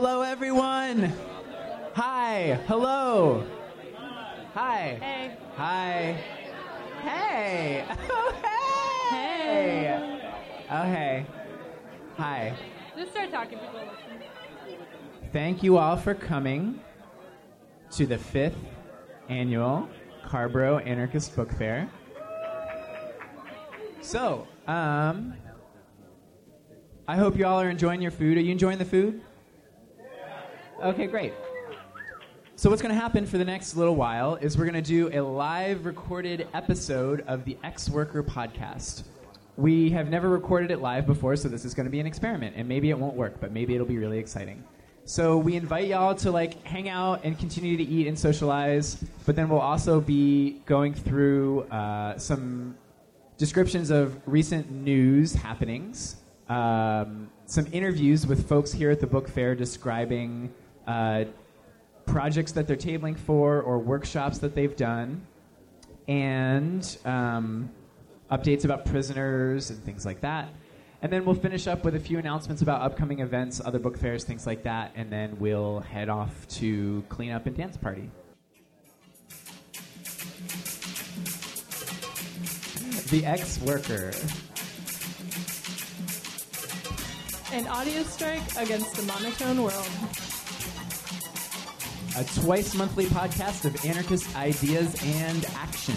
Hello, everyone. Hi. Hello. Hi. Hey. Hi. Hey. Oh, hey. Hey. Oh, hey. Hi. Just start talking. People. Thank you all for coming to the fifth annual Carrboro Anarchist Book Fair. So, um, I hope you all are enjoying your food. Are you enjoying the food? Okay, great. So, what's going to happen for the next little while is we're going to do a live recorded episode of the Ex Worker podcast. We have never recorded it live before, so this is going to be an experiment, and maybe it won't work, but maybe it'll be really exciting. So we invite y'all to like hang out and continue to eat and socialize, but then we'll also be going through uh, some descriptions of recent news happenings, um, some interviews with folks here at the book fair describing uh, projects that they're tabling for or workshops that they've done, and um, updates about prisoners and things like that. And then we'll finish up with a few announcements about upcoming events, other book fairs, things like that, and then we'll head off to clean up and dance party. The ex worker. An audio strike against the monotone world. A twice monthly podcast of anarchist ideas and action.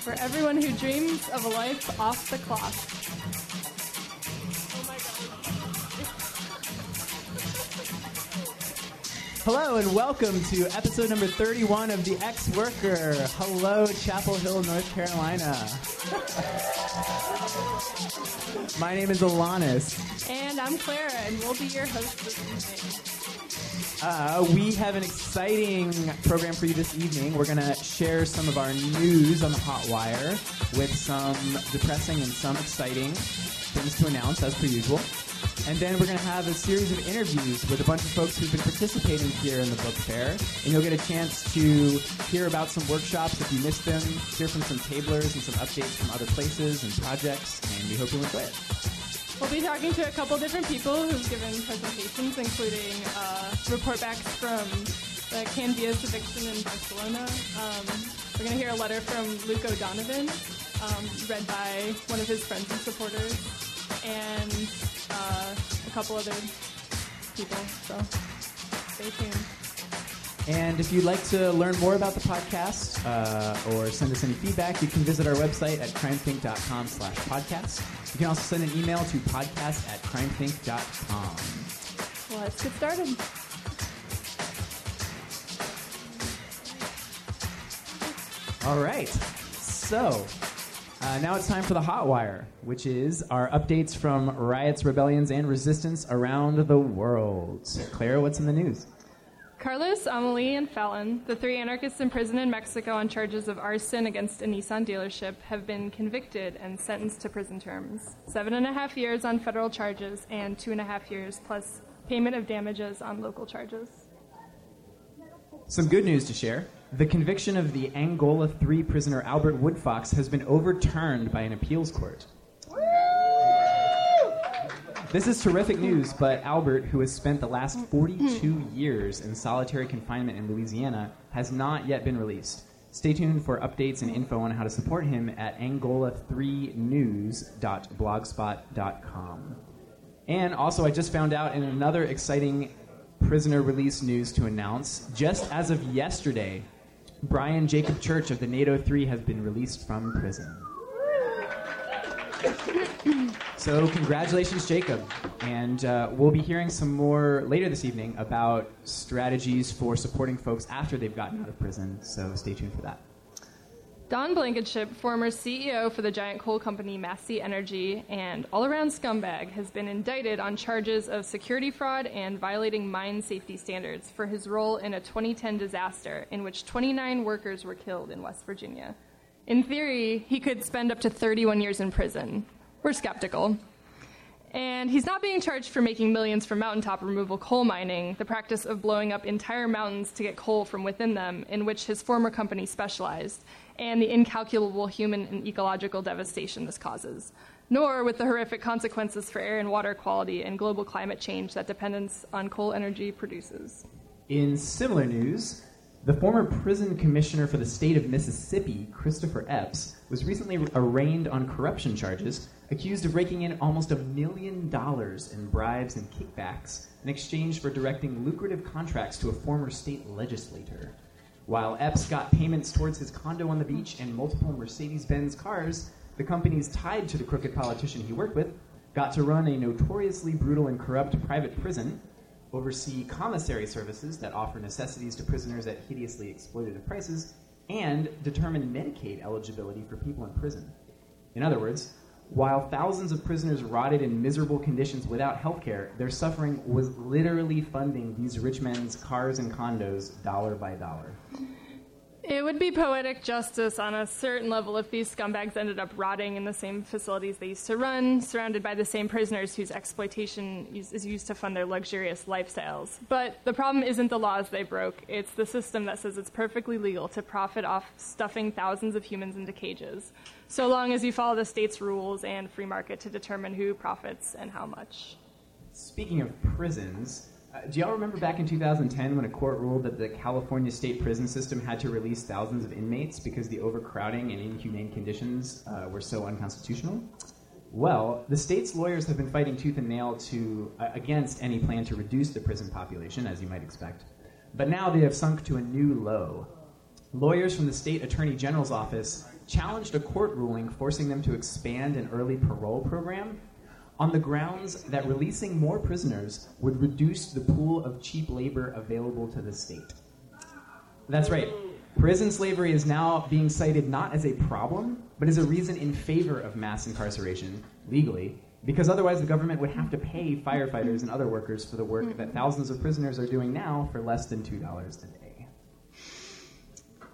For everyone who dreams of a life off the clock. Hello and welcome to episode number 31 of The Ex Worker. Hello, Chapel Hill, North Carolina. My name is Alanis. And I'm Clara, and we'll be your hosts this evening. Uh, we have an exciting program for you this evening. We're going to share some of our news on the hot wire with some depressing and some exciting things to announce, as per usual. And then we're going to have a series of interviews with a bunch of folks who've been participating here in the book fair. And you'll get a chance to hear about some workshops if you missed them, hear from some tablers and some updates from other places and projects. And we hope you'll enjoy it. We'll be talking to a couple different people who've given presentations, including uh, report backs from the Can Vies eviction in Barcelona. Um, we're going to hear a letter from Luke O'Donovan, um, read by one of his friends and supporters, and uh, a couple other people. So stay tuned. And if you'd like to learn more about the podcast uh, or send us any feedback, you can visit our website at crimethinc.com slash podcast. You can also send an email to podcast at crimethinc.com. Well, let's get started. All right. So uh, now it's time for the Hot Wire, which is our updates from riots, rebellions, and resistance around the world. Clara, what's in the news? Carlos, Amelie, and Fallon, the three anarchists in prison in Mexico on charges of arson against a Nissan dealership, have been convicted and sentenced to prison terms. Seven and a half years on federal charges and two and a half years plus payment of damages on local charges. Some good news to share. The conviction of the Angola 3 prisoner Albert Woodfox has been overturned by an appeals court. This is terrific news, but Albert, who has spent the last 42 years in solitary confinement in Louisiana, has not yet been released. Stay tuned for updates and info on how to support him at angola3news.blogspot.com. And also, I just found out in another exciting prisoner release news to announce, just as of yesterday, Brian Jacob Church of the NATO 3 has been released from prison. So, congratulations, Jacob. And uh, we'll be hearing some more later this evening about strategies for supporting folks after they've gotten out of prison. So, stay tuned for that. Don Blankenship, former CEO for the giant coal company Massey Energy and all around scumbag, has been indicted on charges of security fraud and violating mine safety standards for his role in a 2010 disaster in which 29 workers were killed in West Virginia. In theory, he could spend up to 31 years in prison. We're skeptical. And he's not being charged for making millions from mountaintop removal coal mining, the practice of blowing up entire mountains to get coal from within them, in which his former company specialized, and the incalculable human and ecological devastation this causes. nor with the horrific consequences for air and water quality and global climate change that dependence on coal energy produces. In similar news, the former prison commissioner for the state of Mississippi, Christopher Epps, was recently arraigned on corruption charges, accused of raking in almost a million dollars in bribes and kickbacks in exchange for directing lucrative contracts to a former state legislator. While Epps got payments towards his condo on the beach and multiple Mercedes Benz cars, the companies tied to the crooked politician he worked with got to run a notoriously brutal and corrupt private prison, oversee commissary services that offer necessities to prisoners at hideously exploitative prices, and determine Medicaid eligibility for people in prison. In other words, while thousands of prisoners rotted in miserable conditions without health care, their suffering was literally funding these rich men's cars and condos dollar by dollar. It would be poetic justice on a certain level if these scumbags ended up rotting in the same facilities they used to run, surrounded by the same prisoners whose exploitation is used to fund their luxurious lifestyles. But the problem isn't the laws they broke, it's the system that says it's perfectly legal to profit off stuffing thousands of humans into cages, so long as you follow the state's rules and free market to determine who profits and how much. Speaking of prisons, do y'all remember back in 2010 when a court ruled that the California state prison system had to release thousands of inmates because the overcrowding and inhumane conditions uh, were so unconstitutional? Well, the state's lawyers have been fighting tooth and nail to uh, against any plan to reduce the prison population, as you might expect. But now they have sunk to a new low. Lawyers from the state attorney general's office challenged a court ruling forcing them to expand an early parole program on the grounds that releasing more prisoners would reduce the pool of cheap labor available to the state. That's right. Prison slavery is now being cited not as a problem, but as a reason in favor of mass incarceration legally, because otherwise the government would have to pay firefighters and other workers for the work that thousands of prisoners are doing now for less than $2 a day.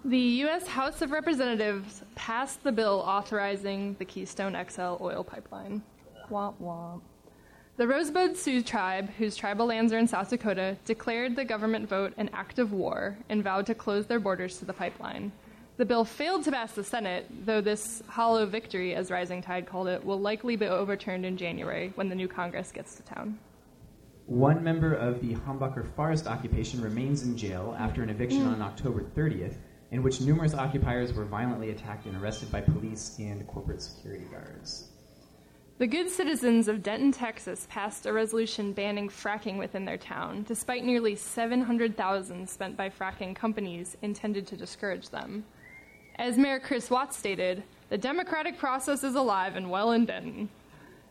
The U.S. House of Representatives passed the bill authorizing the Keystone XL oil pipeline. Womp womp. The Rosebud Sioux tribe, whose tribal lands are in South Dakota, declared the government vote an act of war and vowed to close their borders to the pipeline. The bill failed to pass the Senate, though this hollow victory, as Rising Tide called it, will likely be overturned in January when the new Congress gets to town. One member of the Hambacher forest occupation remains in jail after an eviction on October 30th, in which numerous occupiers were violently attacked and arrested by police and corporate security guards. The good citizens of Denton, Texas passed a resolution banning fracking within their town, despite nearly 700,000 spent by fracking companies intended to discourage them. As Mayor Chris Watts stated, the democratic process is alive and well in Denton.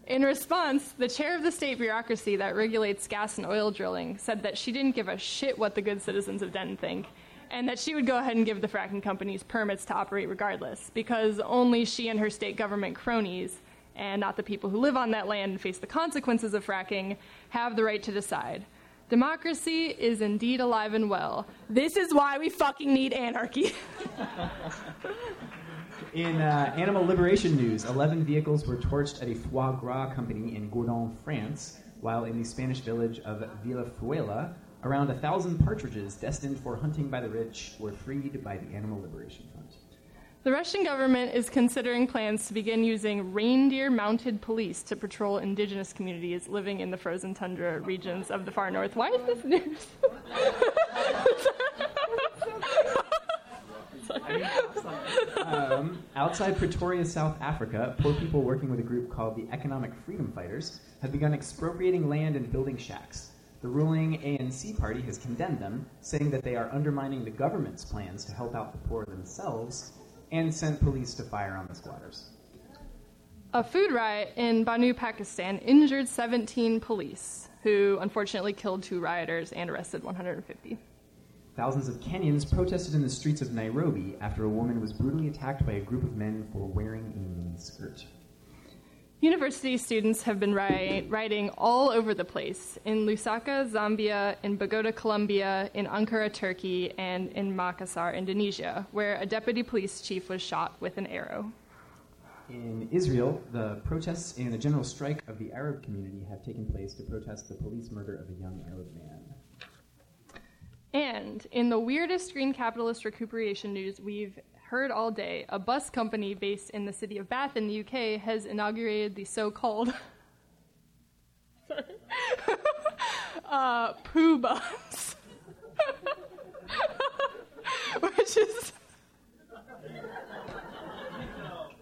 In response, the chair of the state bureaucracy that regulates gas and oil drilling said that she didn't give a shit what the good citizens of Denton think, and that she would go ahead and give the fracking companies permits to operate regardless, because only she and her state government cronies and not the people who live on that land and face the consequences of fracking, have the right to decide. Democracy is indeed alive and well. This is why we fucking need anarchy. in uh, animal liberation news, 11 vehicles were torched at a foie gras company in Gourdon, France, while in the Spanish village of Villafuela, around a thousand partridges destined for hunting by the rich were freed by the Animal Liberation Front. The Russian government is considering plans to begin using reindeer mounted police to patrol indigenous communities living in the frozen tundra regions of the far north. Why is this news? um, outside Pretoria, South Africa, poor people working with a group called the Economic Freedom Fighters have begun expropriating land and building shacks. The ruling ANC party has condemned them, saying that they are undermining the government's plans to help out the poor themselves and sent police to fire on the squatters. A food riot in Bannu, Pakistan injured 17 police, who unfortunately killed two rioters and arrested 150. Thousands of Kenyans protested in the streets of Nairobi after a woman was brutally attacked by a group of men for wearing a mini skirt. University students have been rioting all over the place in Lusaka, Zambia, in Bogota, Colombia, in Ankara, Turkey, and in Makassar, Indonesia, where a deputy police chief was shot with an arrow. In Israel, the protests and a general strike of the Arab community have taken place to protest the police murder of a young Arab man. And in the weirdest green capitalist recuperation news we've heard all day, a bus company based in the city of Bath in the UK has inaugurated the so called uh, poo bus, which is.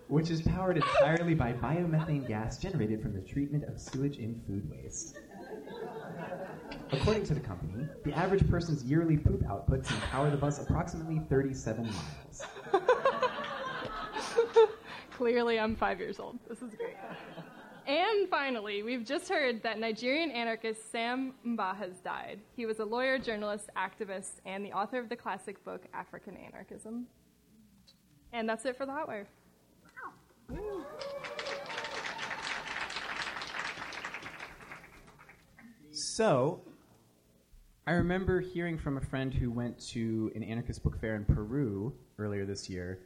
Which is powered entirely by biomethane gas generated from the treatment of sewage in food waste. According to the company, the average person's yearly poop output can power the bus approximately 37 miles. Clearly, I'm five years old. This is great. And finally, we've just heard that Nigerian anarchist Sam Mbah has died. He was a lawyer, journalist, activist, and the author of the classic book African Anarchism. And that's it for the Hotwire. So, I remember hearing from a friend who went to an anarchist book fair in Peru earlier this year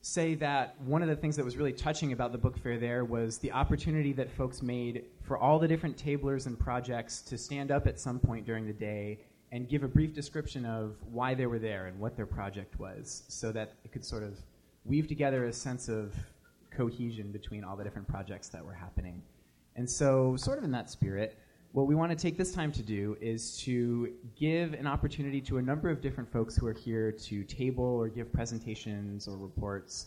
say that one of the things that was really touching about the book fair there was the opportunity that folks made for all the different tablers and projects to stand up at some point during the day and give a brief description of why they were there and what their project was so that it could sort of weave together a sense of cohesion between all the different projects that were happening. And so, sort of in that spirit, what we want to take this time to do is to give an opportunity to a number of different folks who are here to table or give presentations or reports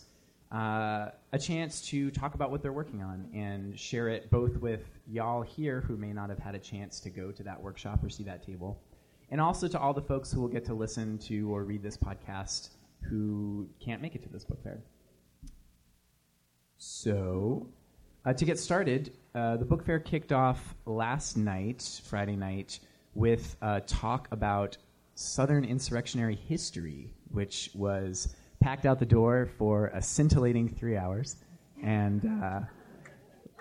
uh, a chance to talk about what they're working on and share it both with y'all here who may not have had a chance to go to that workshop or see that table, and also to all the folks who will get to listen to or read this podcast who can't make it to this book fair. So, uh, to get started, uh, the book fair kicked off last night, Friday night, with a talk about Southern insurrectionary history, which was packed out the door for a scintillating three hours and uh,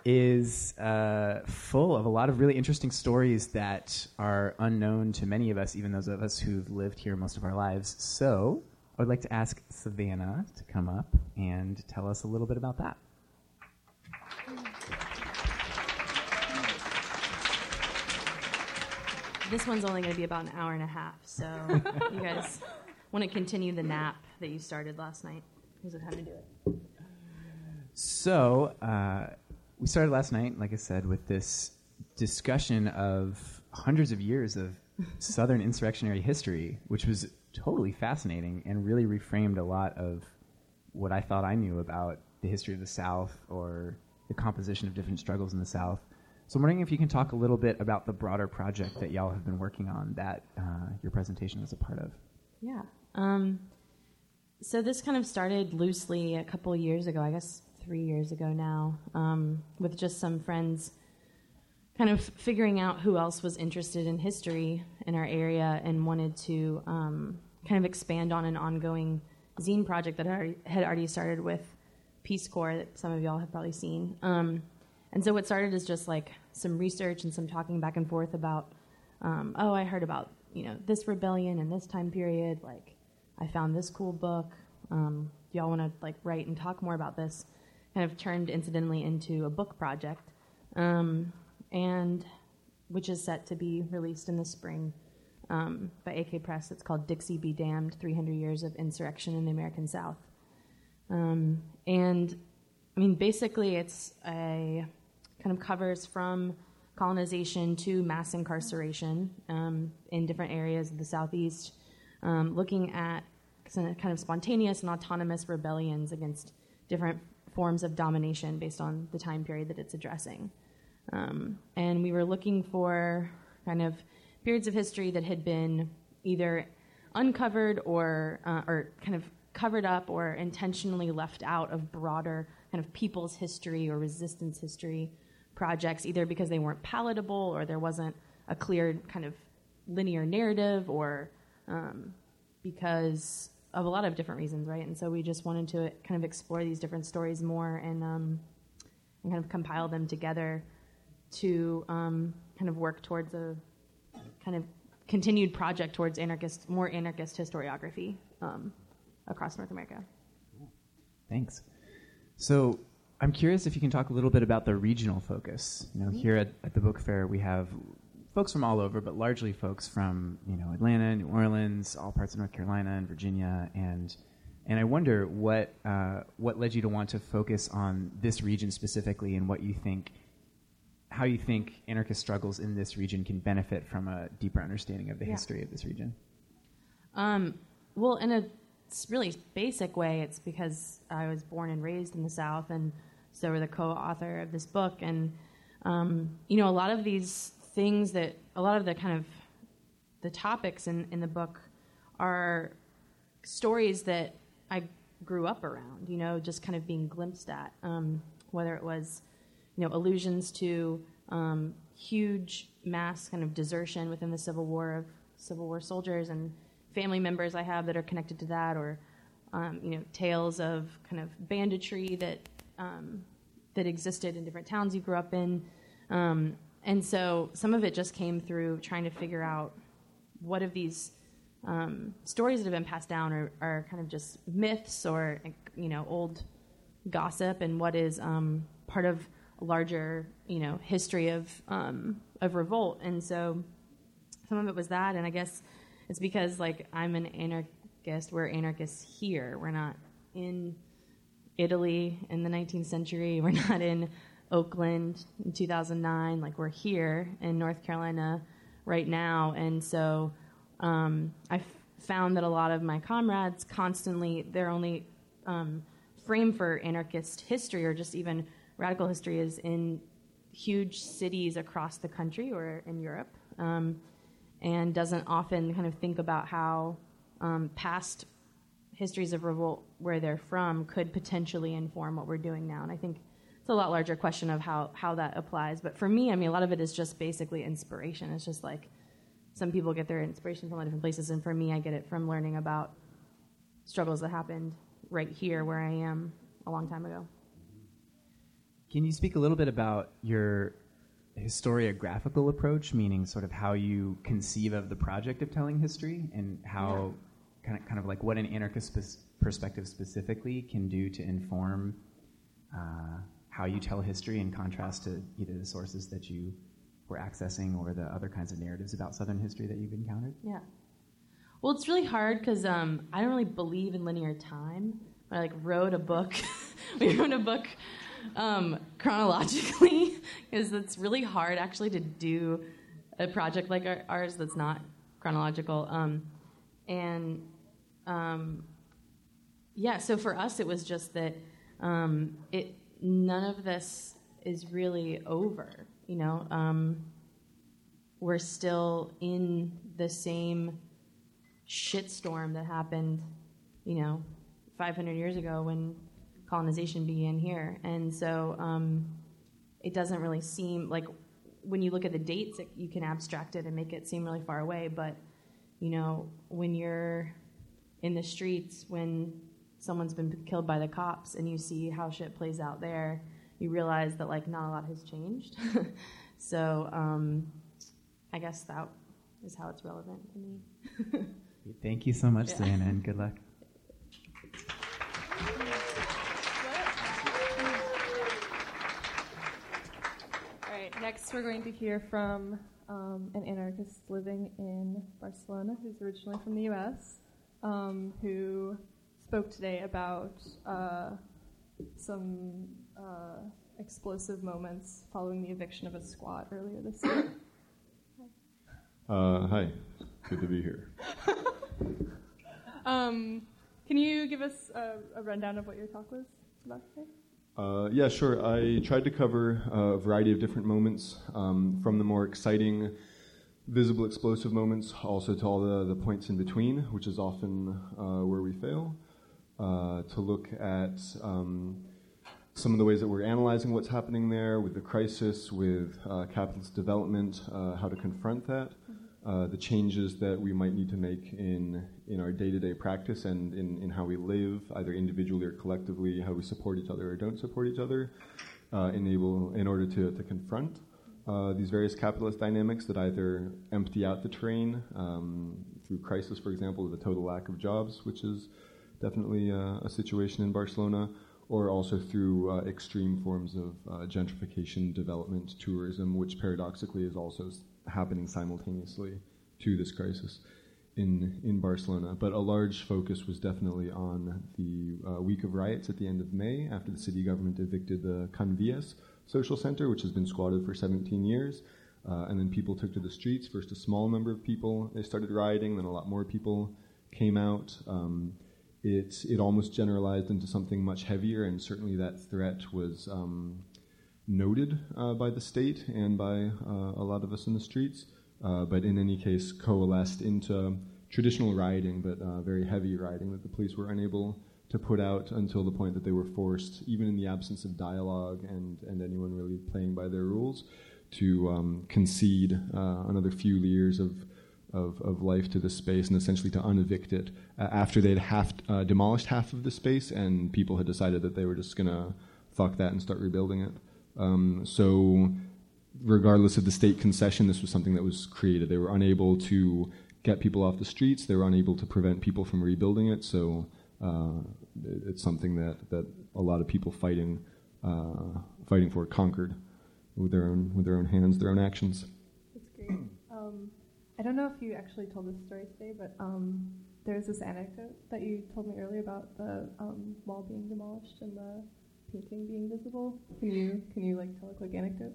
is uh, full of a lot of really interesting stories that are unknown to many of us, even those of us who've lived here most of our lives. So, I would like to ask Savannah to come up and tell us a little bit about that. This one's only going to be about an hour and a half, so you guys want to continue the nap that you started last night. Here's the time to do it. So, uh, we started last night, like I said, with this discussion of hundreds of years of Southern insurrectionary history, which was totally fascinating and really reframed a lot of what I thought I knew about the history of the South or the composition of different struggles in the South. So I'm wondering if you can talk a little bit about the broader project that y'all have been working on that uh, your presentation was a part of. Yeah. Um, so this kind of started loosely a couple years ago, I guess three years ago now, um, with just some friends kind of figuring out who else was interested in history in our area and wanted to um, kind of expand on an ongoing zine project that I had already started with Peace Corps that some of y'all have probably seen. Um, and so what started is just like some research and some talking back and forth about, um, oh, I heard about you know this rebellion and this time period. Like, I found this cool book. Um, do y'all want to like write and talk more about this? Kind of turned incidentally into a book project, um, and which is set to be released in the spring um, by AK Press. It's called Dixie Be Damned: 300 Years of Insurrection in the American South. Um, and I mean, basically, it's a kind of covers from colonization to mass incarceration um, in different areas of the southeast, um, looking at kind of spontaneous and autonomous rebellions against different forms of domination based on the time period that it's addressing. Um, and we were looking for kind of periods of history that had been either uncovered or uh, or kind of covered up or intentionally left out of broader kind of people's history or resistance history projects, either because they weren't palatable or there wasn't a clear kind of linear narrative or um, because of a lot of different reasons, right? And so we just wanted to kind of explore these different stories more and, um, and kind of compile them together to um, kind of work towards a kind of continued project towards anarchist, more anarchist historiography um, across North America. Thanks. So I'm curious if you can talk a little bit about the regional focus. You know, mm-hmm. here at, at the book fair, we have folks from all over, but largely folks from you know Atlanta, New Orleans, all parts of North Carolina and Virginia, and And I wonder what, uh, what led you to want to focus on this region specifically and what you think, how you think anarchist struggles in this region can benefit from a deeper understanding of the Yeah. history of this region. Um, well, in a really basic way, it's because I was born and raised in the South, and so we're the co-author of this book. And um, you know, a lot of these things that a lot of the kind of the topics in, in the book are stories that I grew up around. You know, just kind of being glimpsed at, um, whether it was you know allusions to um, huge mass kind of desertion within the Civil War of Civil War soldiers and family members I have that are connected to that, or um, you know tales of kind of banditry that um, that existed in different towns you grew up in, um, and so some of it just came through trying to figure out what of these um, stories that have been passed down are, are kind of just myths or you know old gossip and what is um, part of a larger you know history of um, of revolt. And so some of it was that. And I guess it's because like I'm an anarchist we're anarchists here. We're not in Italy in the 19th century. We're not in Oakland in 2009 like we're here in North Carolina right now. And so um, I f- found that a lot of my comrades constantly their only um, frame for anarchist history or just even radical history is in huge cities across the country or in Europe, um, and doesn't often kind of think about how um, past histories of revolt where they're from could potentially inform what we're doing now. And I think it's a lot larger question of how, how that applies. But for me, I mean, a lot of it is just basically inspiration. It's just like some people get their inspiration from a lot of different places, and for me, I get it from learning about struggles that happened right here where I am a long time ago. Can you speak a little bit about your historiographical approach, meaning sort of how you conceive of the project of telling history and how kind of kind of like what an anarchist spe- perspective specifically can do to inform uh, how you tell history in contrast to either the sources that you were accessing or the other kinds of narratives about Southern history that you've encountered? Yeah. Well, it's really hard because um, I don't really believe in linear time. I like wrote a book. we wrote a book um, chronologically because it's really hard actually to do a project like ours that's not chronological. Um, and um, yeah, so for us, it was just that um, it none of this is really over. You know, um, we're still in the same shitstorm that happened, you know, 500 years ago when colonization began here. And so um, it doesn't really seem like when you look at the dates, it, you can abstract it and make it seem really far away. But, you know, when you're in the streets, when someone's been killed by the cops and you see how shit plays out there, you realize that, like, not a lot has changed. so um, I guess that is how it's relevant to me. Thank you so much, Yeah. Diana, and good luck. All right, next we're going to hear from um, an anarchist living in Barcelona who's originally from the US, um, who spoke today about uh, some uh, explosive moments following the eviction of a squad earlier this year. Uh, hi, good to be here. Um, can you give us a, a rundown of what your talk was about today? Uh, yeah, sure. I tried to cover a variety of different moments, um, from the more exciting, visible, explosive moments, also to all the, the points in between, which is often uh, where we fail, uh, to look at um, some of the ways that we're analyzing what's happening there with the crisis, with uh, capitalist development, uh, how to confront that, uh, the changes that we might need to make in, in our day to day practice and in, in how we live, either individually or collectively, how we support each other or don't support each other, uh, enable, in order to, to confront uh, these various capitalist dynamics that either empty out the terrain um, through crisis, for example, a total lack of jobs, which is definitely uh, a situation in Barcelona, or also through uh, extreme forms of uh, gentrification, development, tourism, which paradoxically is also happening simultaneously to this crisis. in in Barcelona. But a large focus was definitely on the uh, week of riots at the end of May, after the city government evicted the Can Vies social center, which has been squatted for 17 years. Uh, and then people took to the streets. First, a small number of people they started rioting. Then a lot more people came out. Um, it it almost generalized into something much heavier, and certainly that threat was um, noted uh, by the state and by uh, a lot of us in the streets. Uh, but in any case, coalesced into traditional rioting, but uh, very heavy rioting that the police were unable to put out until the point that they were forced, even in the absence of dialogue and, and anyone really playing by their rules, to um, concede uh, another few years of, of, of, life to the space and essentially to unevict it uh, after they'd half uh, demolished half of the space and people had decided that they were just going to fuck that and start rebuilding it. Um, so, regardless of the state concession, this was something that was created. They were unable to get people off the streets. They were unable to prevent people from rebuilding it. So, uh, it's something that, that a lot of people fighting uh, fighting for conquered with their own with their own hands, their own actions. That's great. Um, I don't know if you actually told this story today, but um, there's this anecdote that you told me earlier about the um, wall being demolished and the painting being visible. Can you can you like tell a quick anecdote?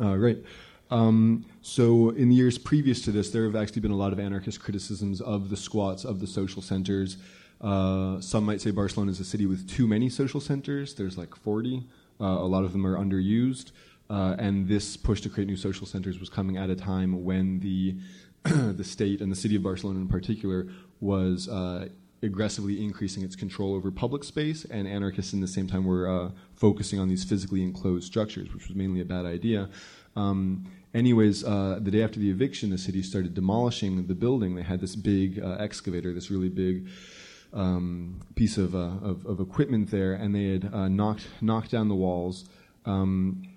Uh, right. Um, so, in the years previous to this, there have actually been a lot of anarchist criticisms of the squats, of the social centers. Uh, some might say Barcelona is a city with too many social centers. There's like 40. Uh, a lot of them are underused. Uh, and this push to create new social centers was coming at a time when the the state and the city of Barcelona in particular was uh, aggressively increasing its control over public space, and anarchists in the same time were uh, focusing on these physically enclosed structures, which was mainly a bad idea. Um, anyways, uh, the day after the eviction, the city started demolishing the building. They had this big uh, excavator, this really big um, piece of, uh, of, of, equipment there, and they had uh, knocked knocked down the walls. Um,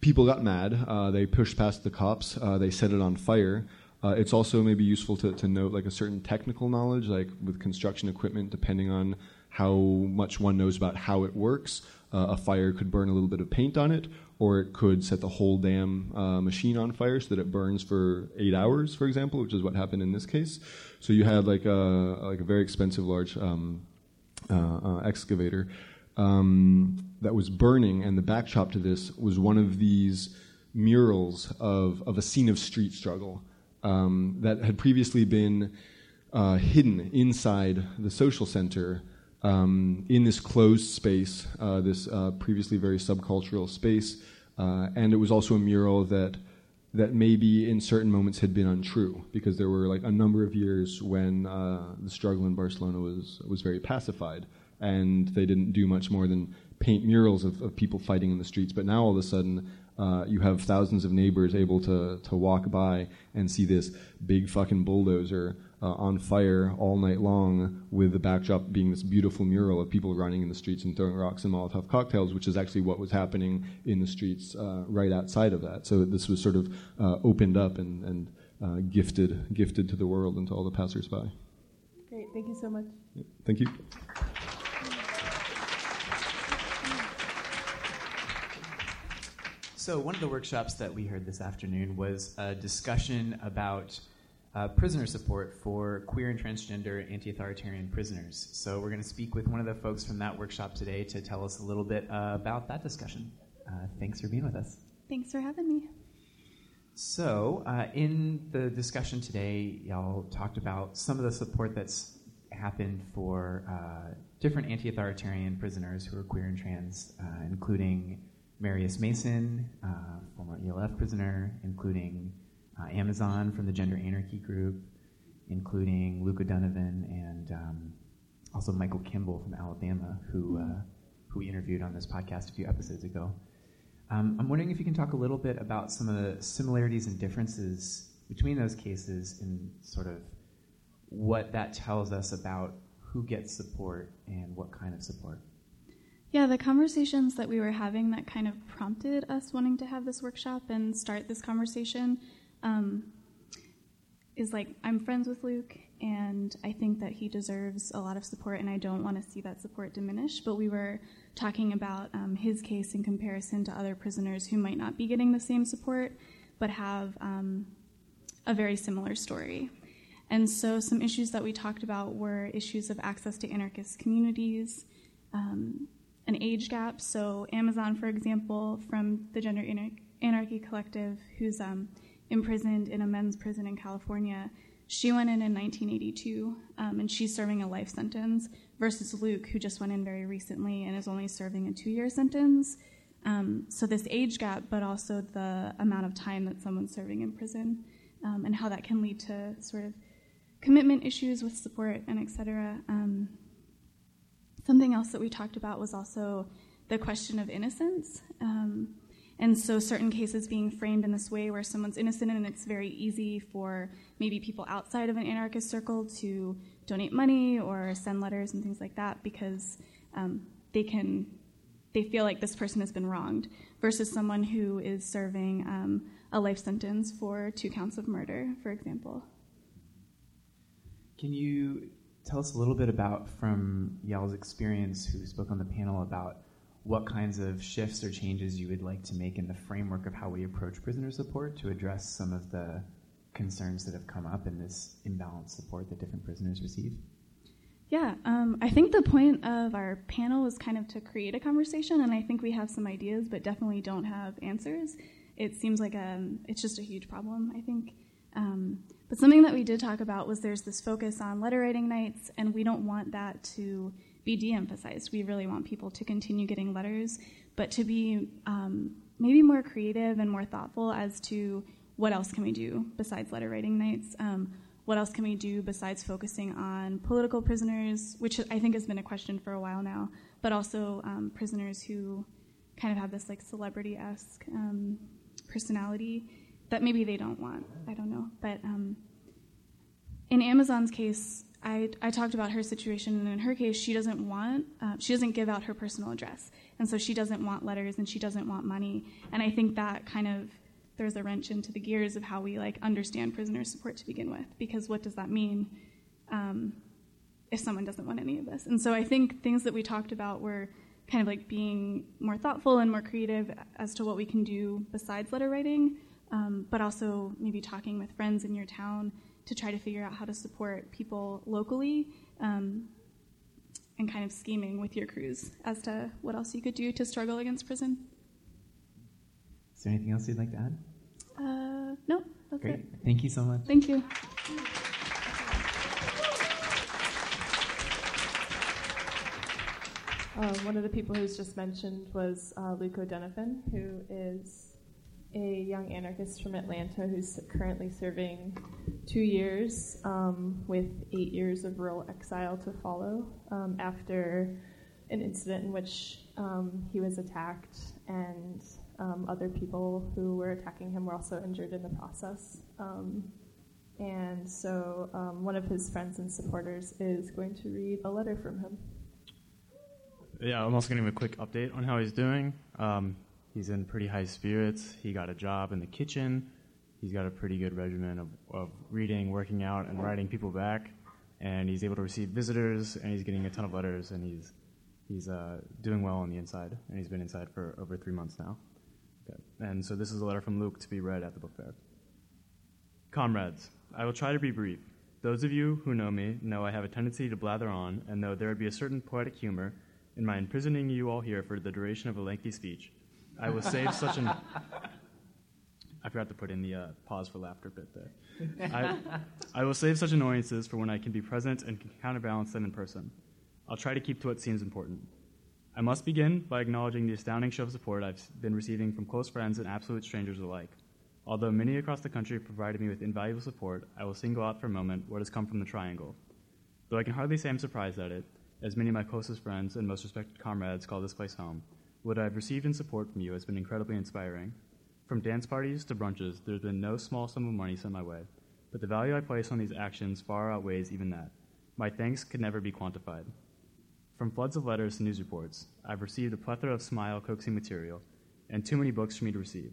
people got mad. Uh, they pushed past the cops. Uh, they set it on fire. Uh, it's also maybe useful to, to note like a certain technical knowledge, like with construction equipment, depending on how much one knows about how it works. Uh, a fire could burn a little bit of paint on it, or it could set the whole damn uh, machine on fire so that it burns for eight hours, for example, which is what happened in this case. So you had like a like a very expensive large um, uh, excavator um, that was burning, and the backdrop to this was one of these murals of, of a scene of street struggle um, that had previously been uh, hidden inside the social center um, in this closed space, uh, this uh, previously very subcultural space. Uh, and it was also a mural that that maybe in certain moments had been untrue because there were like a number of years when uh, the struggle in Barcelona was was very pacified and they didn't do much more than paint murals of, of people fighting in the streets. But now all of a sudden, uh, you have thousands of neighbors able to, to walk by and see this big fucking bulldozer uh, on fire all night long, with the backdrop being this beautiful mural of people running in the streets and throwing rocks and Molotov cocktails, which is actually what was happening in the streets uh, right outside of that. So this was sort of uh, opened up and, and uh, gifted gifted to the world and to all the passersby. Great, thank you so much. Thank you. So, one of the workshops that we heard this afternoon was a discussion about uh, prisoner support for queer and transgender anti authoritarian prisoners. So, we're going to speak with one of the folks from that workshop today to tell us a little bit uh, about that discussion. Uh, thanks for being with us. Thanks for having me. So, uh, in the discussion today, y'all talked about some of the support that's happened for uh, different anti authoritarian prisoners who are queer and trans, uh, including Marius Mason, uh, former ELF prisoner, including uh, Amazon from the Gender Anarchy Group, including Luke O'Donovan and um, also Michael Kimble from Alabama, who uh, who we interviewed on this podcast a few episodes ago. Um, I'm wondering if you can talk a little bit about some of the similarities and differences between those cases and sort of what that tells us about who gets support and what kind of support. Yeah, the conversations that we were having that kind of prompted us wanting to have this workshop and start this conversation um, is like I'm friends with Luke, and I think that he deserves a lot of support, and I don't want to see that support diminish. But we were talking about um, his case in comparison to other prisoners who might not be getting the same support, but have um, a very similar story. And so, some issues that we talked about were issues of access to anarchist communities, um, an age gap. So, Amazon, for example, from the Gender Anarchy Collective, who's um, imprisoned in a men's prison in California, she went in in 1982, um, and she's serving a life sentence, versus Luke, who just went in very recently and is only serving a two year sentence. Um, so, this age gap, but also the amount of time that someone's serving in prison, um, and how that can lead to sort of commitment issues with support and et cetera. Um, something else that we talked about was also the question of innocence. Um, and so, certain cases being framed in this way where someone's innocent, and it's very easy for maybe people outside of an anarchist circle to donate money or send letters and things like that because um, they can they feel like this person has been wronged versus someone who is serving um, a life sentence for two counts of murder, for example. Can you tell us a little bit about, from y'all's experience, who spoke on the panel, about what kinds of shifts or changes you would like to make in the framework of how we approach prisoner support to address some of the concerns that have come up in this imbalanced support that different prisoners receive? Yeah, um, I think the point of our panel was kind of to create a conversation, and I think we have some ideas, but definitely don't have answers. It seems like um, it's just a huge problem, I think. Um, but something that we did talk about was there's this focus on letter writing nights, and we don't want that to be de emphasized. We really want people to continue getting letters, but to be um, maybe more creative and more thoughtful as to what else can we do besides letter writing nights. Um, what else can we do besides focusing on political prisoners, which I think has been a question for a while now, but also um, prisoners who kind of have this like celebrity esque um, personality that maybe they don't want. I don't know. But um, in Amazon's case, I, I, talked about her situation, and in her case, she doesn't want, uh, she doesn't give out her personal address. And so she doesn't want letters and she doesn't want money. And I think that kind of throws a wrench into the gears of how we like understand prisoner support to begin with. Because what does that mean um, if someone doesn't want any of this? And so I think things that we talked about were kind of like being more thoughtful and more creative as to what we can do besides letter writing um, but also maybe talking with friends in your town to try to figure out how to support people locally um, and kind of scheming with your crews as to what else you could do to struggle against prison. Is there anything else you'd like to add? Uh, no, that's Great. it. Thank you so much. Thank you. Um, one of the people who's just mentioned was uh, Luke O'Donovan, who is a young anarchist from Atlanta who's currently serving two years um, with eight years of rural exile to follow um, after an incident in which um, he was attacked and um, other people who were attacking him were also injured in the process. Um, and so um, one of his friends and supporters is going to read a letter from him. Yeah, I'm also going to give a quick update on how he's doing. Um, He's in pretty high spirits. He got a job in the kitchen. He's got a pretty good regimen of, of reading, working out, and writing people back. And he's able to receive visitors, and he's getting a ton of letters, and he's he's uh, doing well on the inside. And he's been inside for over three months now. Okay. And so this is a letter from Luke to be read at the book fair. Comrades, I will try to be brief. Those of you who know me know I have a tendency to blather on, and though there would be a certain poetic humor in my imprisoning you all here for the duration of a lengthy speech, I will save such an. I forgot to put in the uh, pause for laughter bit there. I, I will save such annoyances for when I can be present and can counterbalance them in person. I'll try to keep to what seems important. I must begin by acknowledging the astounding show of support I've been receiving from close friends and absolute strangers alike. Although many across the country have provided me with invaluable support, I will single out for a moment what has come from the Triangle. Though I can hardly say I'm surprised at it, as many of my closest friends and most respected comrades call this place home, what I've received in support from you has been incredibly inspiring. From dance parties to brunches, there's been no small sum of money sent my way, but the value I place on these actions far outweighs even that. My thanks could never be quantified. From floods of letters to news reports, I've received a plethora of smile coaxing material, and too many books for me to receive.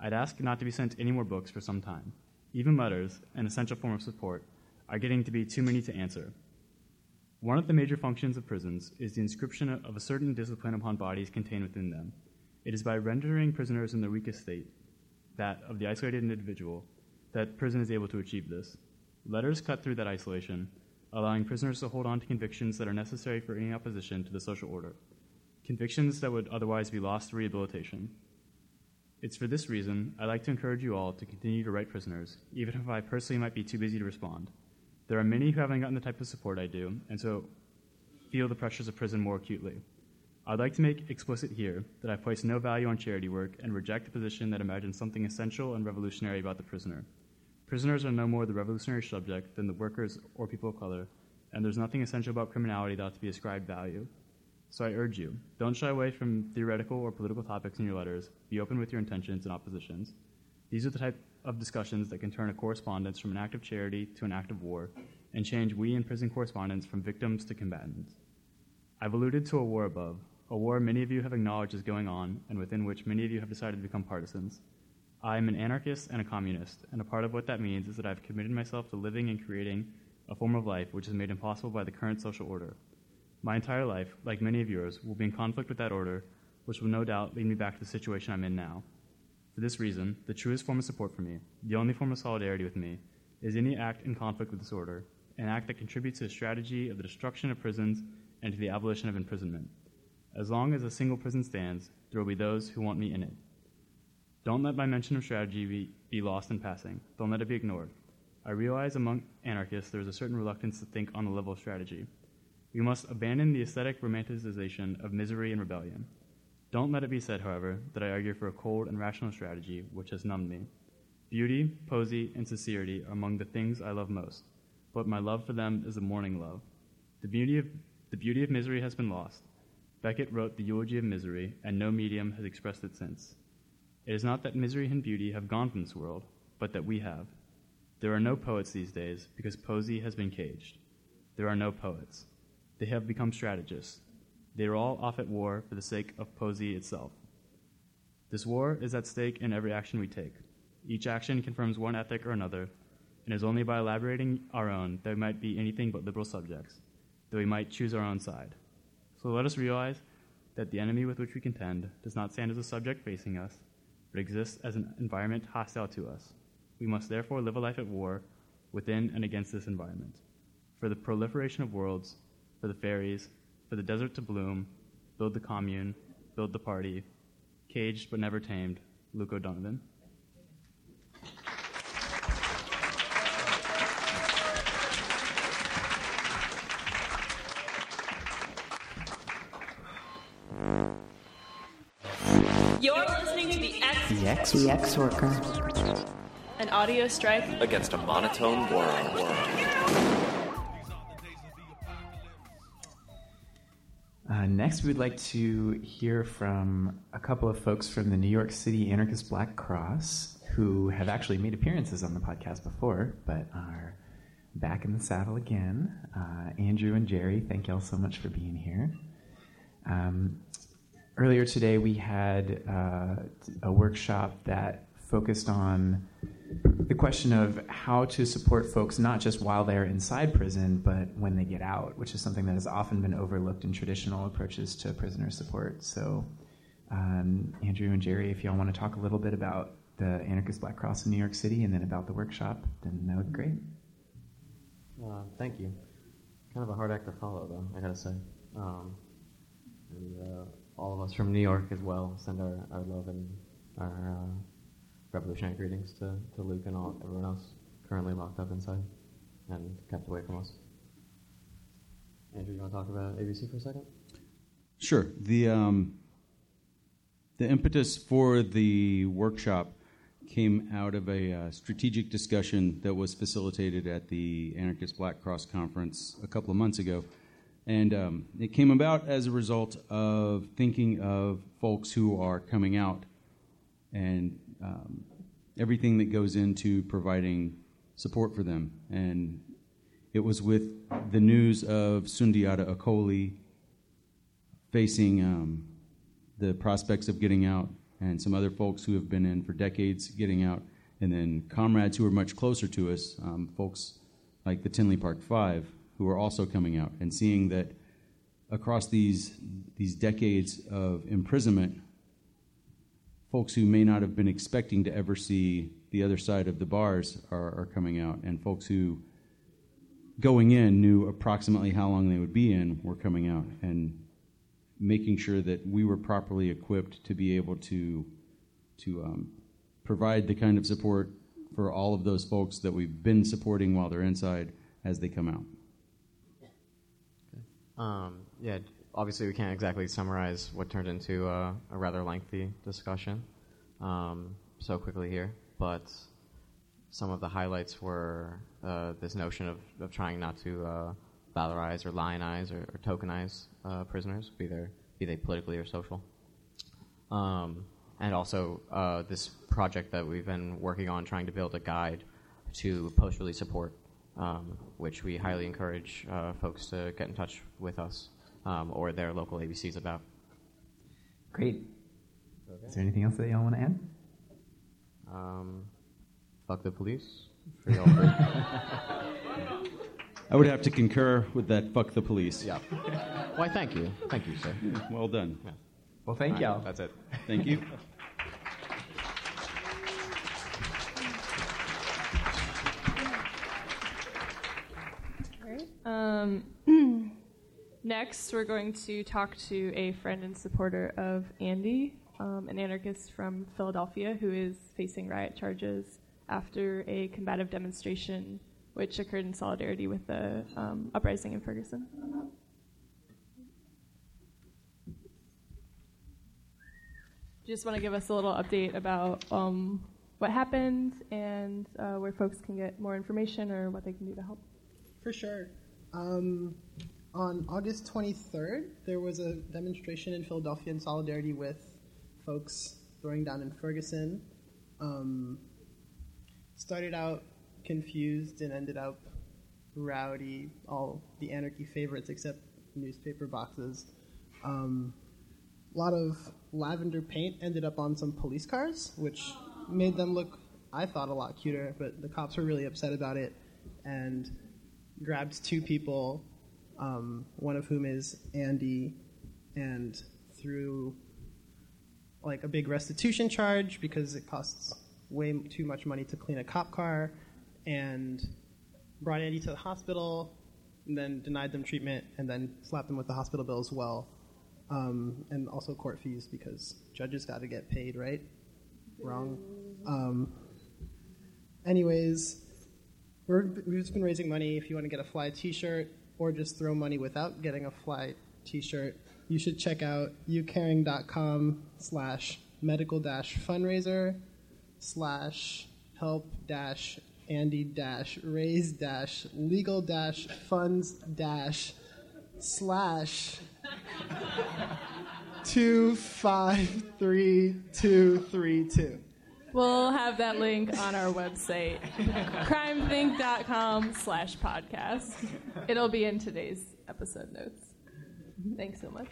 I'd ask not to be sent any more books for some time. Even letters, an essential form of support, are getting to be too many to answer. One of the major functions of prisons is the inscription of a certain discipline upon bodies contained within them. It is by rendering prisoners in their weakest state, that of the isolated individual, that prison is able to achieve this. Letters cut through that isolation, allowing prisoners to hold on to convictions that are necessary for any opposition to the social order, convictions that would otherwise be lost to rehabilitation. It's for this reason I'd like to encourage you all to continue to write prisoners, even if I personally might be too busy to respond. There are many who haven't gotten the type of support I do, and so feel the pressures of prison more acutely. I'd like to make explicit here that I place no value on charity work and reject the position that imagines something essential and revolutionary about the prisoner. Prisoners are no more the revolutionary subject than the workers or people of color, and there's nothing essential about criminality that ought to be ascribed value. So I urge you, don't shy away from theoretical or political topics in your letters. Be open with your intentions and oppositions. These are the type of discussions that can turn a correspondence from an act of charity to an act of war and change we in prison correspondents from victims to combatants. I've alluded to a war above, a war many of you have acknowledged is going on and within which many of you have decided to become partisans. I am an anarchist and a communist, and a part of what that means is that I've committed myself to living and creating a form of life which is made impossible by the current social order. My entire life, like many of yours, will be in conflict with that order, which will no doubt lead me back to the situation I'm in now. For this reason, the truest form of support for me, the only form of solidarity with me, is any act in conflict with this order, an act that contributes to the strategy of the destruction of prisons and to the abolition of imprisonment. As long as a single prison stands, there will be those who want me in it. Don't let my mention of strategy be, be lost in passing. Don't let it be ignored. I realize among anarchists there is a certain reluctance to think on the level of strategy. We must abandon the aesthetic romanticization of misery and rebellion. Don't let it be said, however, that I argue for a cold and rational strategy which has numbed me. Beauty, poesy, and sincerity are among the things I love most, but my love for them is a mourning love. The beauty of, the beauty of misery has been lost. Beckett wrote the eulogy of misery, and no medium has expressed it since. It is not that misery and beauty have gone from this world, but that we have. There are no poets these days because poesy has been caged. There are no poets. They have become strategists. They are all off at war for the sake of poesy itself. This war is at stake in every action we take. Each action confirms one ethic or another, and it is only by elaborating our own that we might be anything but liberal subjects, that we might choose our own side. So let us realize that the enemy with which we contend does not stand as a subject facing us, but exists as an environment hostile to us. We must therefore live a life at war within and against this environment. For the proliferation of worlds, for the fairies, for the desert to bloom, build the commune, build the party, caged but never tamed, Luke O'Donovan. You're listening to the X, The X, the Ex Worker. an audio strike against a monotone world. Uh, next, we'd like to hear from a couple of folks from the New York City Anarchist Black Cross who have actually made appearances on the podcast before, but are back in the saddle again. Uh, Andrew and Jerry, thank y'all so much for being here. Um, earlier today, we had uh, a workshop that focused on the question of how to support folks not just while they're inside prison, but when they get out, which is something that has often been overlooked in traditional approaches to prisoner support. So, um, Andrew and Jerry, if y'all want to talk a little bit about the Anarchist Black Cross in New York City and then about the workshop, then that would be great. Uh, thank you. Kind of a hard act to follow, though, I gotta say. Um, and uh, all of us from New York as well send our, our love and our uh, revolutionary greetings to, to Luke and all, everyone else currently locked up inside and kept away from us. Andrew, you want to talk about ABC for a second? Sure. The um, the impetus for the workshop came out of a uh, strategic discussion that was facilitated at the Anarchist Black Cross conference a couple of months ago, and um, it came about as a result of thinking of folks who are coming out and um, everything that goes into providing support for them. And it was with the news of Sundiata Acoli facing um, the prospects of getting out, and some other folks who have been in for decades getting out, and then comrades who are much closer to us, um, folks like the Tinley Park Five, who are also coming out, and seeing that across these these decades of imprisonment, folks who may not have been expecting to ever see the other side of the bars are, are coming out, and folks who going in knew approximately how long they would be in were coming out, and making sure that we were properly equipped to be able to to um, provide the kind of support for all of those folks that we've been supporting while they're inside as they come out. Um, yeah, obviously we can't exactly summarize what turned into a, a rather lengthy discussion um, so quickly here, but some of the highlights were uh, this notion of, of trying not to uh, valorize or lionize or, or tokenize uh, prisoners, be, they be they politically or social. Um, and also uh, this project that we've been working on trying to build a guide to post-release support, um, which we highly encourage uh, folks to get in touch with us um, or their local ABCs about. Great. Is there anything else that y'all want to add? Um, fuck the police. For I would have to concur with that. Fuck the police. Yeah. Why? Thank you. Thank you, sir. Well done. Yeah. Well, thank All y'all. right, that's it. Thank you. Um, next, we're going to talk to a friend and supporter of Andy, um, an anarchist from Philadelphia who is facing riot charges after a combative demonstration which occurred in solidarity with the um, uprising in Ferguson. Just want to give us a little update about um, what happened and uh, where folks can get more information or what they can do to help. For sure. Um, on August 23rd, there was a demonstration in Philadelphia in solidarity with folks throwing down in Ferguson. Um, started out confused and ended up rowdy, all the anarchy favorites except newspaper boxes. Um, a lot of lavender paint ended up on some police cars, which made them look, I thought, a lot cuter, but the cops were really upset about it and grabbed two people, um, one of whom is Andy, and threw like a big restitution charge because it costs way too much money to clean a cop car, and brought Andy to the hospital, and then denied them treatment, and then slapped them with the hospital bill as well, um, and also court fees because judges got to get paid, right? Wrong. Um, anyways, we're, we've just been raising money. If you want to get a fly T-shirt or just throw money without getting a fly T-shirt, you should check out youcaring.com slash medical dash fundraiser slash help dash Andy dash raise dash legal dash funds dash slash two five three two three two. We'll have that link on our website, crimethinc.com slash podcast. It'll be in today's episode notes. Thanks so much.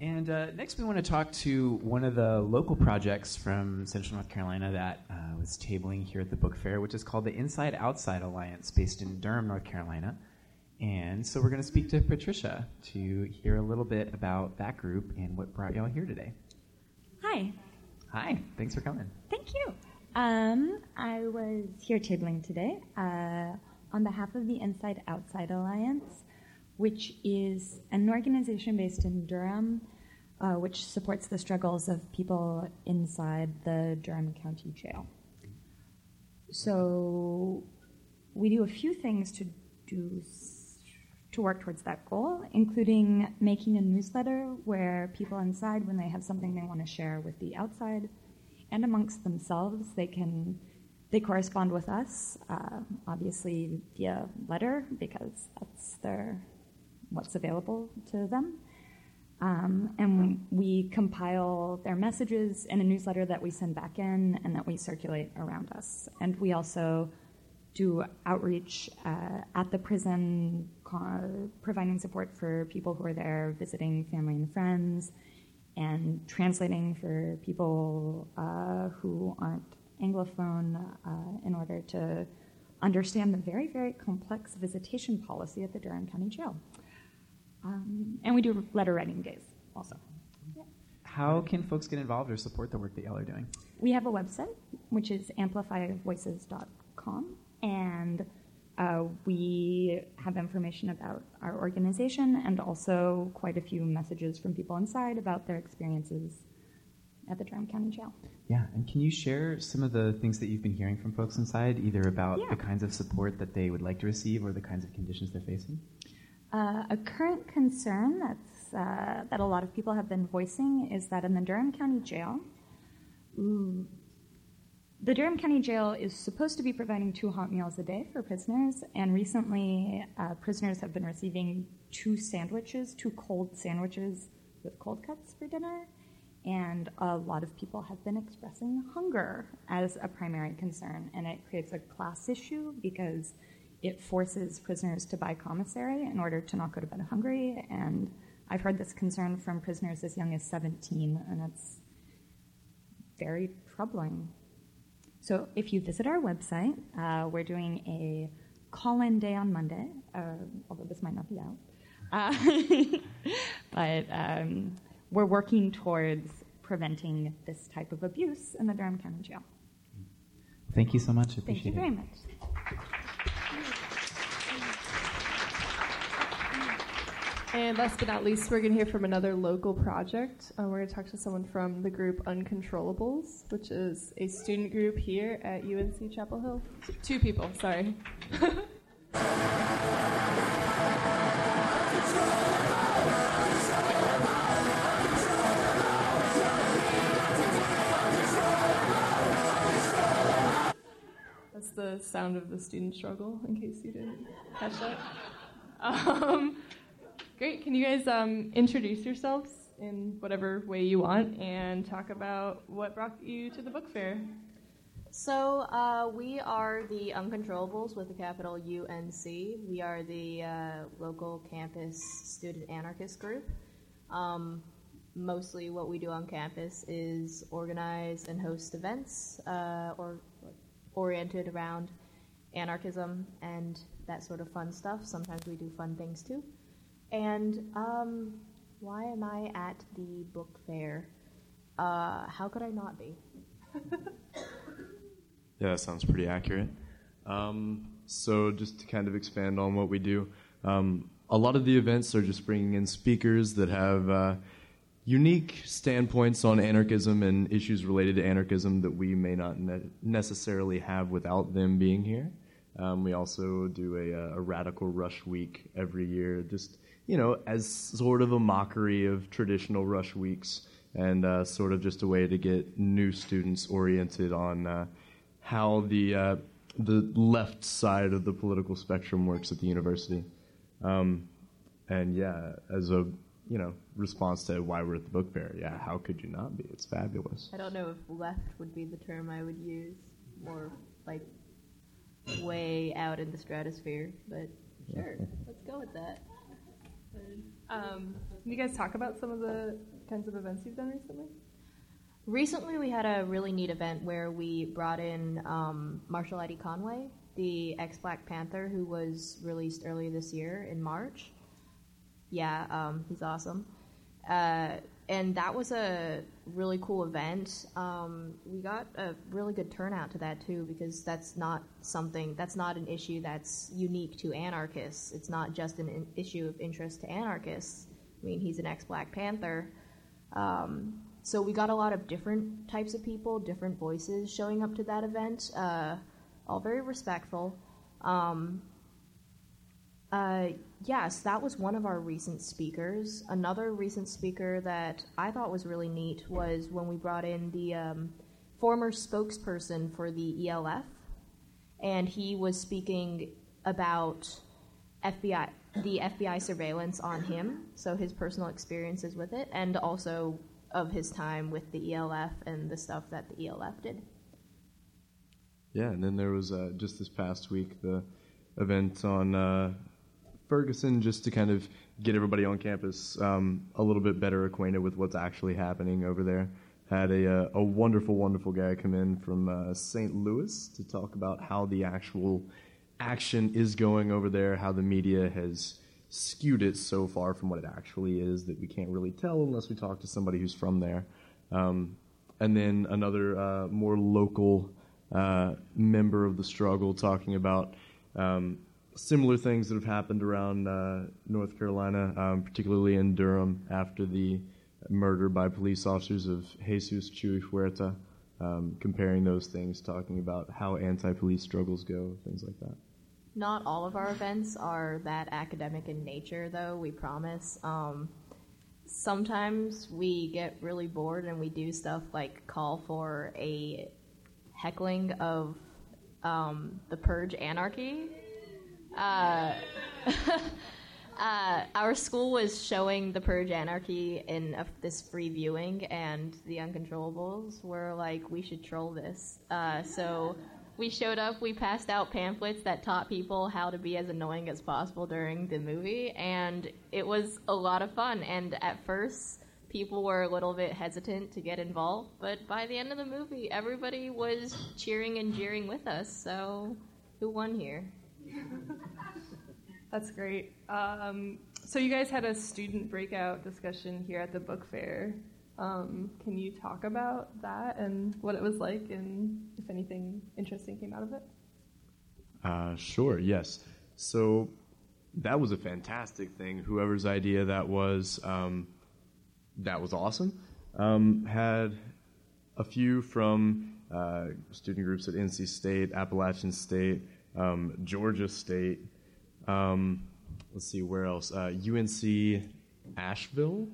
And uh, next, we want to talk to one of the local projects from Central North Carolina that uh, was tabling here at the book fair, which is called the Inside Outside Alliance, based in Durham, North Carolina. And so we're going to speak to Patricia to hear a little bit about that group and what brought y'all here today. Hi. Hi, thanks for coming. Thank you. Um, I was here tabling today uh, on behalf of the Inside Outside Alliance, which is an organization based in Durham, uh, which supports the struggles of people inside the Durham County Jail. So we do a few things to do to work towards that goal, including making a newsletter where people inside, when they have something they want to share with the outside and amongst themselves, they can they correspond with us, uh, obviously via letter because that's their what's available to them. Um, and we compile their messages in a newsletter that we send back in and that we circulate around us. And we also do outreach uh, at the prison, co- providing support for people who are there visiting family and friends, and translating for people uh, who aren't Anglophone uh, in order to understand the very, very complex visitation policy at the Durham County Jail. Um, and we do letter writing days also. How can folks get involved or support the work that y'all are doing? We have a website, which is amplifyvoices.com, and uh, we have information about our organization and also quite a few messages from people inside about their experiences at the Durham County Jail. Yeah, and can you share some of the things that you've been hearing from folks inside, either about Yeah. the kinds of support that they would like to receive or the kinds of conditions they're facing? Uh, a current concern that's, uh, that a lot of people have been voicing is that in the Durham County Jail, the Durham County Jail is supposed to be providing two hot meals a day for prisoners, and recently uh, prisoners have been receiving two sandwiches, two cold sandwiches with cold cuts for dinner, and a lot of people have been expressing hunger as a primary concern, and it creates a class issue because it forces prisoners to buy commissary in order to not go to bed hungry, and I've heard this concern from prisoners as young as 17, and it's very troubling. So if you visit our website, uh, we're doing a call-in day on Monday, uh, although this might not be out. Uh, but um, we're working towards preventing this type of abuse in the Durham County Jail. Thank you so much. I Thank appreciate you it. very much. And last but not least, we're going to hear from another local project. Uh, we're going to talk to someone from the group UNControllables, which is a student group here at UNC Chapel Hill. Two people, sorry. That's the sound of the student struggle, in case you didn't catch that. Um, great. Can you guys um, introduce yourselves in whatever way you want and talk about what brought you to the book fair? So uh, we are the UNControllables with the capital UNC. We are the uh, local campus student anarchist group. Um, mostly, what we do on campus is organize and host events uh, or oriented around anarchism and that sort of fun stuff. Sometimes we do fun things too. And um, why am I at the book fair? Uh, how could I not be? Yeah, that sounds pretty accurate. Um, so, just to kind of expand on what we do, um, a lot of the events are just bringing in speakers that have uh, unique standpoints on anarchism and issues related to anarchism that we may not ne- necessarily have without them being here. Um, we also do a, a radical rush week every year, just you know, as sort of a mockery of traditional rush weeks, and uh, sort of just a way to get new students oriented on uh, how the uh, the left side of the political spectrum works at the university. Um, and yeah, as a you know response to why we're at the book fair, yeah, how could you not be? It's fabulous. I don't know if left would be the term I would use, more like way out in the stratosphere, but sure, let's go with that. Um, can you guys talk about some of the kinds of events you've done recently? Recently, we had a really neat event where we brought in um, Marshall Eddie Conway, the ex Black Panther who was released earlier this year in March. Yeah, um, he's awesome. Uh, and that was a really cool event. Um, we got a really good turnout to that too, because that's not something that's not an issue that's unique to anarchists. It's not just an in- issue of interest to anarchists. I mean, he's an ex-Black Panther, um, so we got a lot of different types of people, different voices showing up to that event. Uh, all very respectful. Um, uh, yes, that was one of our recent speakers. Another recent speaker that I thought was really neat was when we brought in the um, former spokesperson for the ELF, and he was speaking about FBI, the FBI surveillance on him, so his personal experiences with it, and also of his time with the ELF and the stuff that the ELF did. Yeah, and then there was uh, just this past week the event on uh, Ferguson, just to kind of get everybody on campus um, a little bit better acquainted with what's actually happening over there. Had a uh, a wonderful, wonderful guy come in from uh, St. Louis to talk about how the actual action is going over there, how the media has skewed it so far from what it actually is that we can't really tell unless we talk to somebody who's from there. Um, and then another uh, more local uh, member of the struggle talking about um, similar things that have happened around uh, North Carolina, um, particularly in Durham after the murder by police officers of Jesus Chuy Huerta, um, comparing those things, talking about how anti police struggles go, things like that. Not all of our events are that academic in nature, though, we promise. Um, sometimes we get really bored and we do stuff like call for a heckling of um, the Purge Anarchy. Uh, uh, our school was showing the Purge Anarchy in a, this free viewing, and the UNControllables were like, we should troll this. Uh, so we showed up, we passed out pamphlets that taught people how to be as annoying as possible during the movie, and it was a lot of fun. And at first, people were a little bit hesitant to get involved, but by the end of the movie, everybody was cheering and jeering with us. So, who won here? That's great. Um, so you guys had a student breakout discussion here at the book fair. Um, can you talk about that and what it was like, and if anything interesting came out of it? Uh, sure, yes. So that was a fantastic thing. Whoever's idea that was, um, that was awesome. Um, had a few from uh, student groups at NC State, Appalachian State, um, Georgia State. Um, let's see where else. Uh, UNC Asheville,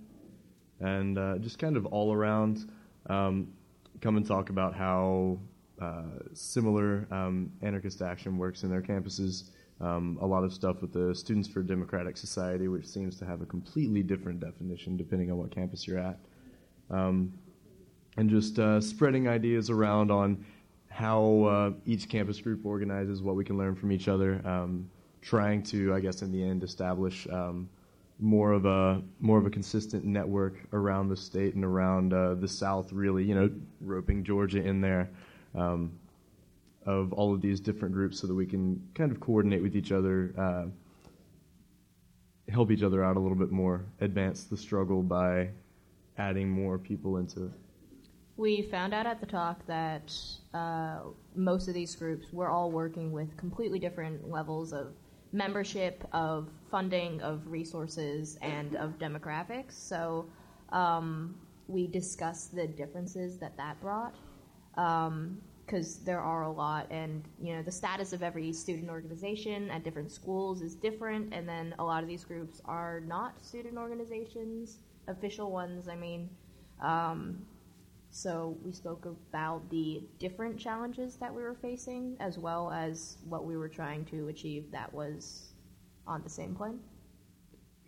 and uh, just kind of all around. Um, come and talk about how uh, similar um, anarchist action works in their campuses. Um, a lot of stuff with the Students for Democratic Society, which seems to have a completely different definition depending on what campus you're at. Um, and just uh, spreading ideas around on how uh, each campus group organizes, what we can learn from each other, um, trying to, I guess, in the end, establish um, more of a more of a consistent network around the state and around uh, the South. Really, you know, roping Georgia in there um, of all of these different groups, so that we can kind of coordinate with each other, uh, help each other out a little bit more, advance the struggle by adding more people into it. We found out at the talk that uh, most of these groups were all working with completely different levels of membership, of funding, of resources, and of demographics. So um, we discussed the differences that that brought, because um, there are a lot, and you know the status of every student organization at different schools is different, and then a lot of these groups are not student organizations, official ones. I mean. Um, so we spoke about the different challenges that we were facing, as well as what we were trying to achieve that was on the same plane.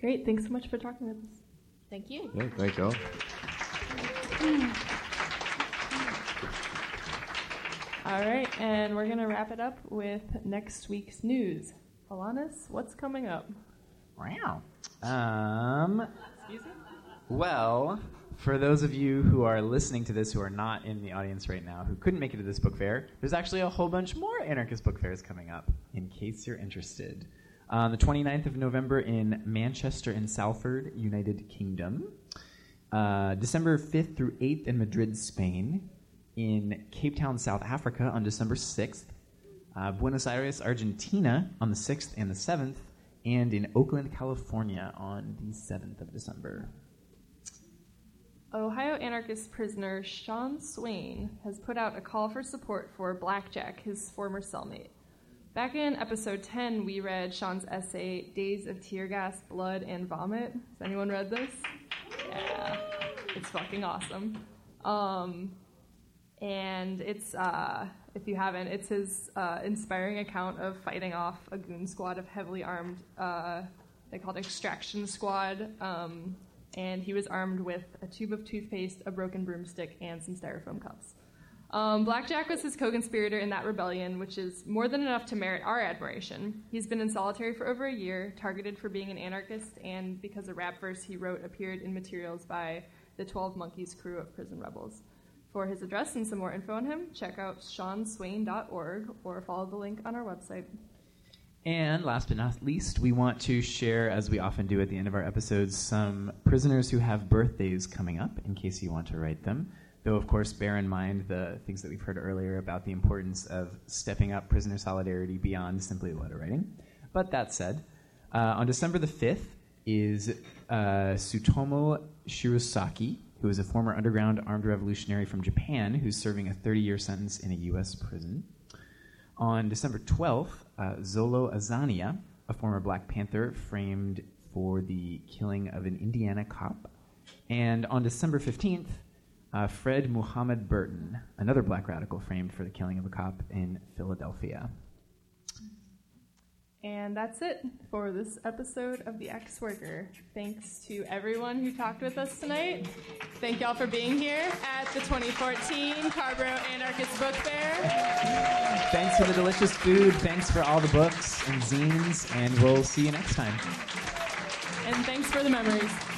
Great. Thanks so much for talking with us. Thank you. Yeah, thank y'all. All right, and we're going to wrap it up with next week's news. Alanis, what's coming up? Wow. Um, Excuse me? well, for those of you who are listening to this who are not in the audience right now, who couldn't make it to this book fair, there's actually a whole bunch more anarchist book fairs coming up, in case you're interested. On the 29th of November in Manchester and Salford, United Kingdom. Uh, December 5th through 8th in Madrid, Spain. In Cape Town, South Africa on December 6th. Uh, Buenos Aires, Argentina on the 6th and the 7th. And in Oakland, California on the 7th of December. Ohio anarchist prisoner Sean Swain has put out a call for support for Blackjack, his former cellmate. Back in episode 10, we read Sean's essay, Days of Tear Gas, Blood, and Vomit. Has anyone read this? Yeah, it's fucking awesome. Um, and it's, uh, if you haven't, it's his uh, inspiring account of fighting off a goon squad of heavily armed, uh, they called Extraction Squad, um, and he was armed with a tube of toothpaste, a broken broomstick, and some styrofoam cups. Um, Blackjack was his co conspirator in that rebellion, which is more than enough to merit our admiration. He's been in solitary for over a year, targeted for being an anarchist, and because a rap verse he wrote appeared in materials by the 12 Monkeys crew of prison rebels. For his address and some more info on him, check out seanswain.org or follow the link on our website. And last but not least, we want to share, as we often do at the end of our episodes, some prisoners who have birthdays coming up in case you want to write them. Though, of course, bear in mind the things that we've heard earlier about the importance of stepping up prisoner solidarity beyond simply letter writing. But that said, uh, on December the 5th is uh, Tsutomu Shirosaki, who is a former underground armed revolutionary from Japan who's serving a 30 year sentence in a U.S. prison. On December 12th, uh, Zolo Azania, a former Black Panther framed for the killing of an Indiana cop. And on December 15th, uh, Fred Muhammad Burton, another black radical framed for the killing of a cop in Philadelphia. And that's it for this episode of The Ex Worker. Thanks to everyone who talked with us tonight. Thank y'all for being here at the 2014 Carrboro Anarchist Book Fair. Thanks for the delicious food. Thanks for all the books and zines. And we'll see you next time. And thanks for the memories.